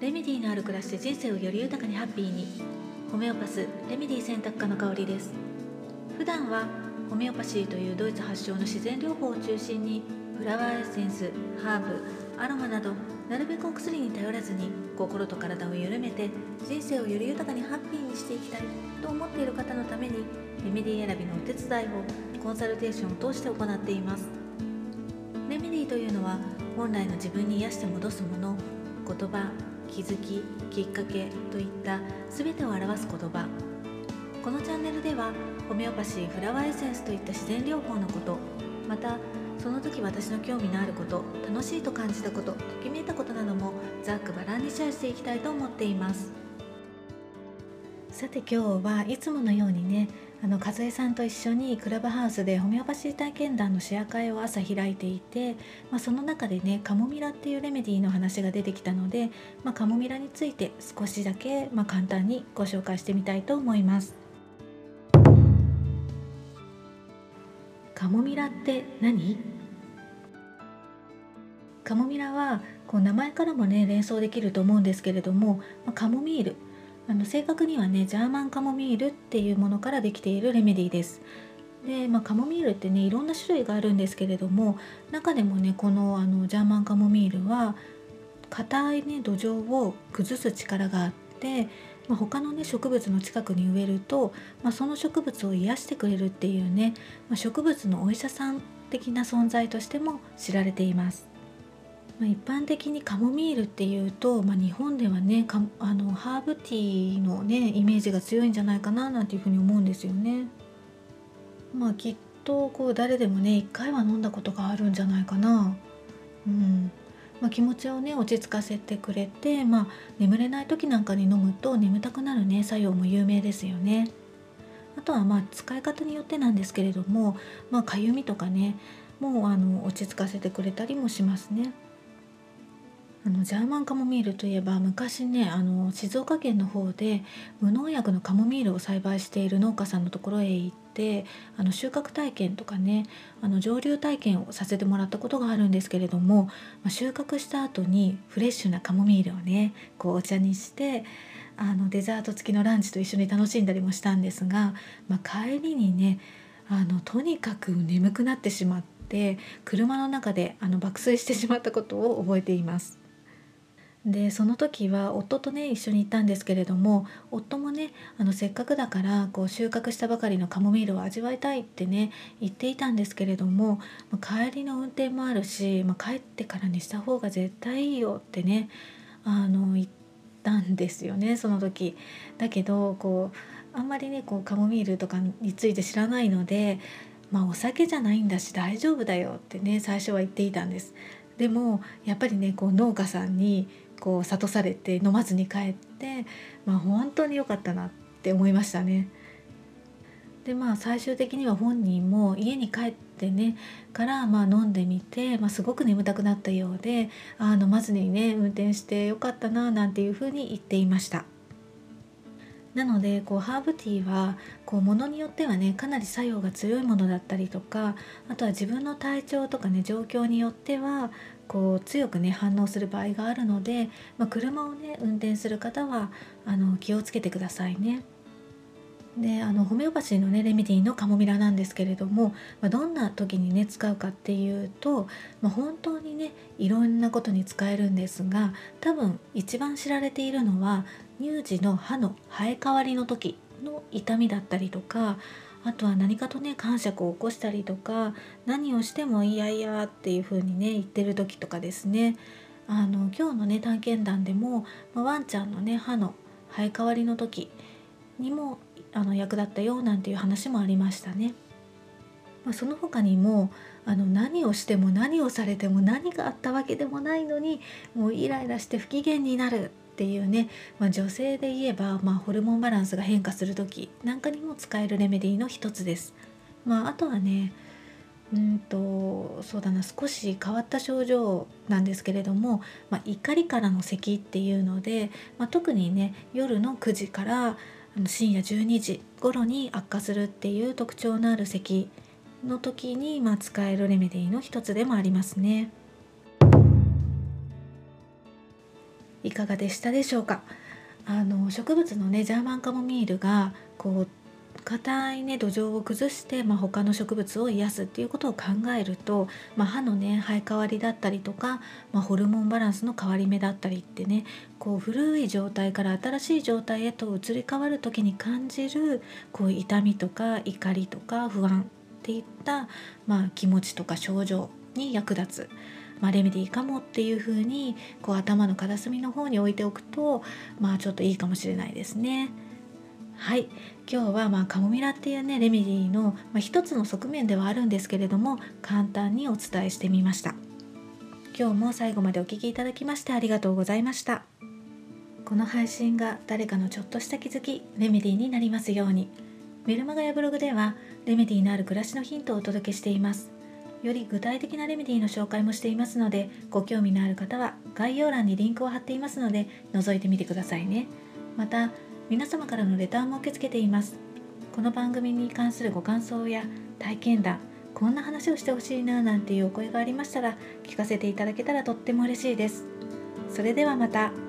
レメディーのある暮らしで人生をより豊かにハッピーに。ホメオパスレメディ選択科の香りです。普段はホメオパシーというドイツ発祥の自然療法を中心にフラワーエッセンスハーブアロマなどなるべくお薬に頼らずに心と体を緩めて人生をより豊かにハッピーにしていきたいと思っている方のためにレメディー選びのお手伝いをコンサルテーションを通して行っています。レメディーというのは本来の自分に癒して戻すもの言葉気づききっかけといった全てを表す言葉。このチャンネルではホメオパシーフラワーエッセンスといった自然療法のことまたその時私の興味のあること楽しいと感じたことときめいたことなどもざっくばらんにシェアしていきたいと思っています。さて今日はいつものようにねあの和江さんと一緒にクラブハウスでホメオパシー体験談のシェア会を朝開いていて、まあ、その中でねカモミラっていうレメディーの話が出てきたので、まあ、カモミラについて少しだけ、まあ、簡単にご紹介してみたいと思います。カモミラって何？カモミラはこう名前からもね連想できると思うんですけれども、まあ、カモミールあの正確にはねジャーマンカモミールっていうものからできているレメディーです。で、まあ、カモミールってねいろんな種類があるんですけれども中でもねこのあのジャーマンカモミールは硬いね土壌を崩す力があって、まあ、他のね植物の近くに植えると、まあ、その植物を癒してくれるっていうね、まあ、植物のお医者さん的な存在としても知られています。まあ、一般的にカモミールっていうと、まあ、日本ではねあのハーブティーのねイメージが強いんじゃないかななんていうふうに思うんですよね。まあきっとこう誰でもね一回は飲んだことがあるんじゃないかな。うんまあ、気持ちをね落ち着かせてくれて、まあ、眠れない時なんかに飲むと眠たくなるね作用も有名ですよね。あとはまあ使い方によってなんですけれども、まあ、かゆみとかねもうあの落ち着かせてくれたりもしますね。あのジャーマンカモミールといえば昔ねあの静岡県の方で無農薬のカモミールを栽培している農家さんのところへ行ってあの収穫体験とかねあの蒸留体験をさせてもらったことがあるんですけれども、まあ、収穫した後にフレッシュなカモミールをねこうお茶にしてあのデザート付きのランチと一緒に楽しんだりもしたんですが、まあ、帰りにねあのとにかく眠くなってしまって車の中であの爆睡してしまったことを覚えています。でその時は夫とね一緒に行ったんですけれども夫もねあのせっかくだからこう収穫したばかりのカモミールを味わいたいってね言っていたんですけれども、まあ、帰りの運転もあるし、まあ、帰ってからにした方が絶対いいよってねあの言ったんですよねその時。だけどこうあんまりねこうカモミールとかについて知らないのでまあお酒じゃないんだし大丈夫だよってね最初は言っていたんです。でもやっぱりねこう農家さんにこう諭されて飲まずに帰って、まあ、本当に良かったなって思いましたね。でまあ最終的には本人も家に帰ってねからまあ飲んでみて、まあ、すごく眠たくなったようであ飲まずにね運転してよかったななんていうふうに言っていました。なのでこうハーブティーはこうものによってはねかなり作用が強いものだったりとかあとは自分の体調とかね状況によってはこう強くね反応する場合があるので、まあ、車をね運転する方はあの気をつけてくださいね。であのホメオパシーのねレメディのカモミラなんですけれども、まあ、どんな時にね使うかっていうと、まあ、本当にねいろんなことに使えるんですが多分一番知られているのは乳児の歯の生え変わりの時の痛みだったりとかあとは何かとね感触を起こしたりとか何をしてもいやいやっていう風にね言ってる時とかですねあの今日のね探検団でも、まあ、ワンちゃんのね歯の生え変わりの時にもあの役立ったよなんていう話もありましたね。まあ、その他にもあの何をしても何をされても何があったわけでもないのにもうイライラして不機嫌になるっていうね、まあ、女性で言えば、まあ、ホルモンバランスが変化する時なんかにも使えるレメディーの一つです。まあ、あとはねうんとそうだな少し変わった症状なんですけれども、まあ、怒りからの咳っていうので、まあ、特にね夜の9時から深夜12時頃に悪化するっていう特徴のある咳の時に、まあ、使えるレメディーの一つでもありますね。いかがでしたでしょうか？あの植物のねジャーマンカモミールがこう硬いね土壌を崩して、まあ、他の植物を癒すっていうことを考えると、まあ、歯のね生え変わりだったりとか、まあ、ホルモンバランスの変わり目だったりってねこう古い状態から新しい状態へと移り変わる時に感じるこう痛みとか怒りとか不安っていった、まあ、気持ちとか症状に役立つ。まあ、レメディーかもっていう風にこう頭の片隅の方に置いておくとまあちょっといいかもしれないですね。はい。今日はまあカモミラっていうねレメディーの、まあ、一つの側面ではあるんですけれども簡単にお伝えしてみました。今日も最後までお聴きいただきましてありがとうございました。この配信が誰かのちょっとした気づきレメディーになりますように。メルマガやブログではレメディーのある暮らしのヒントをお届けしています。より具体的なレメディーの紹介もしていますのでご興味のある方は概要欄にリンクを貼っていますので覗いてみてくださいね。また皆様からのレターも受け付けています。この番組に関するご感想や体験談こんな話をしてほしいななんていうお声がありましたら聞かせていただけたらとっても嬉しいです。それではまた。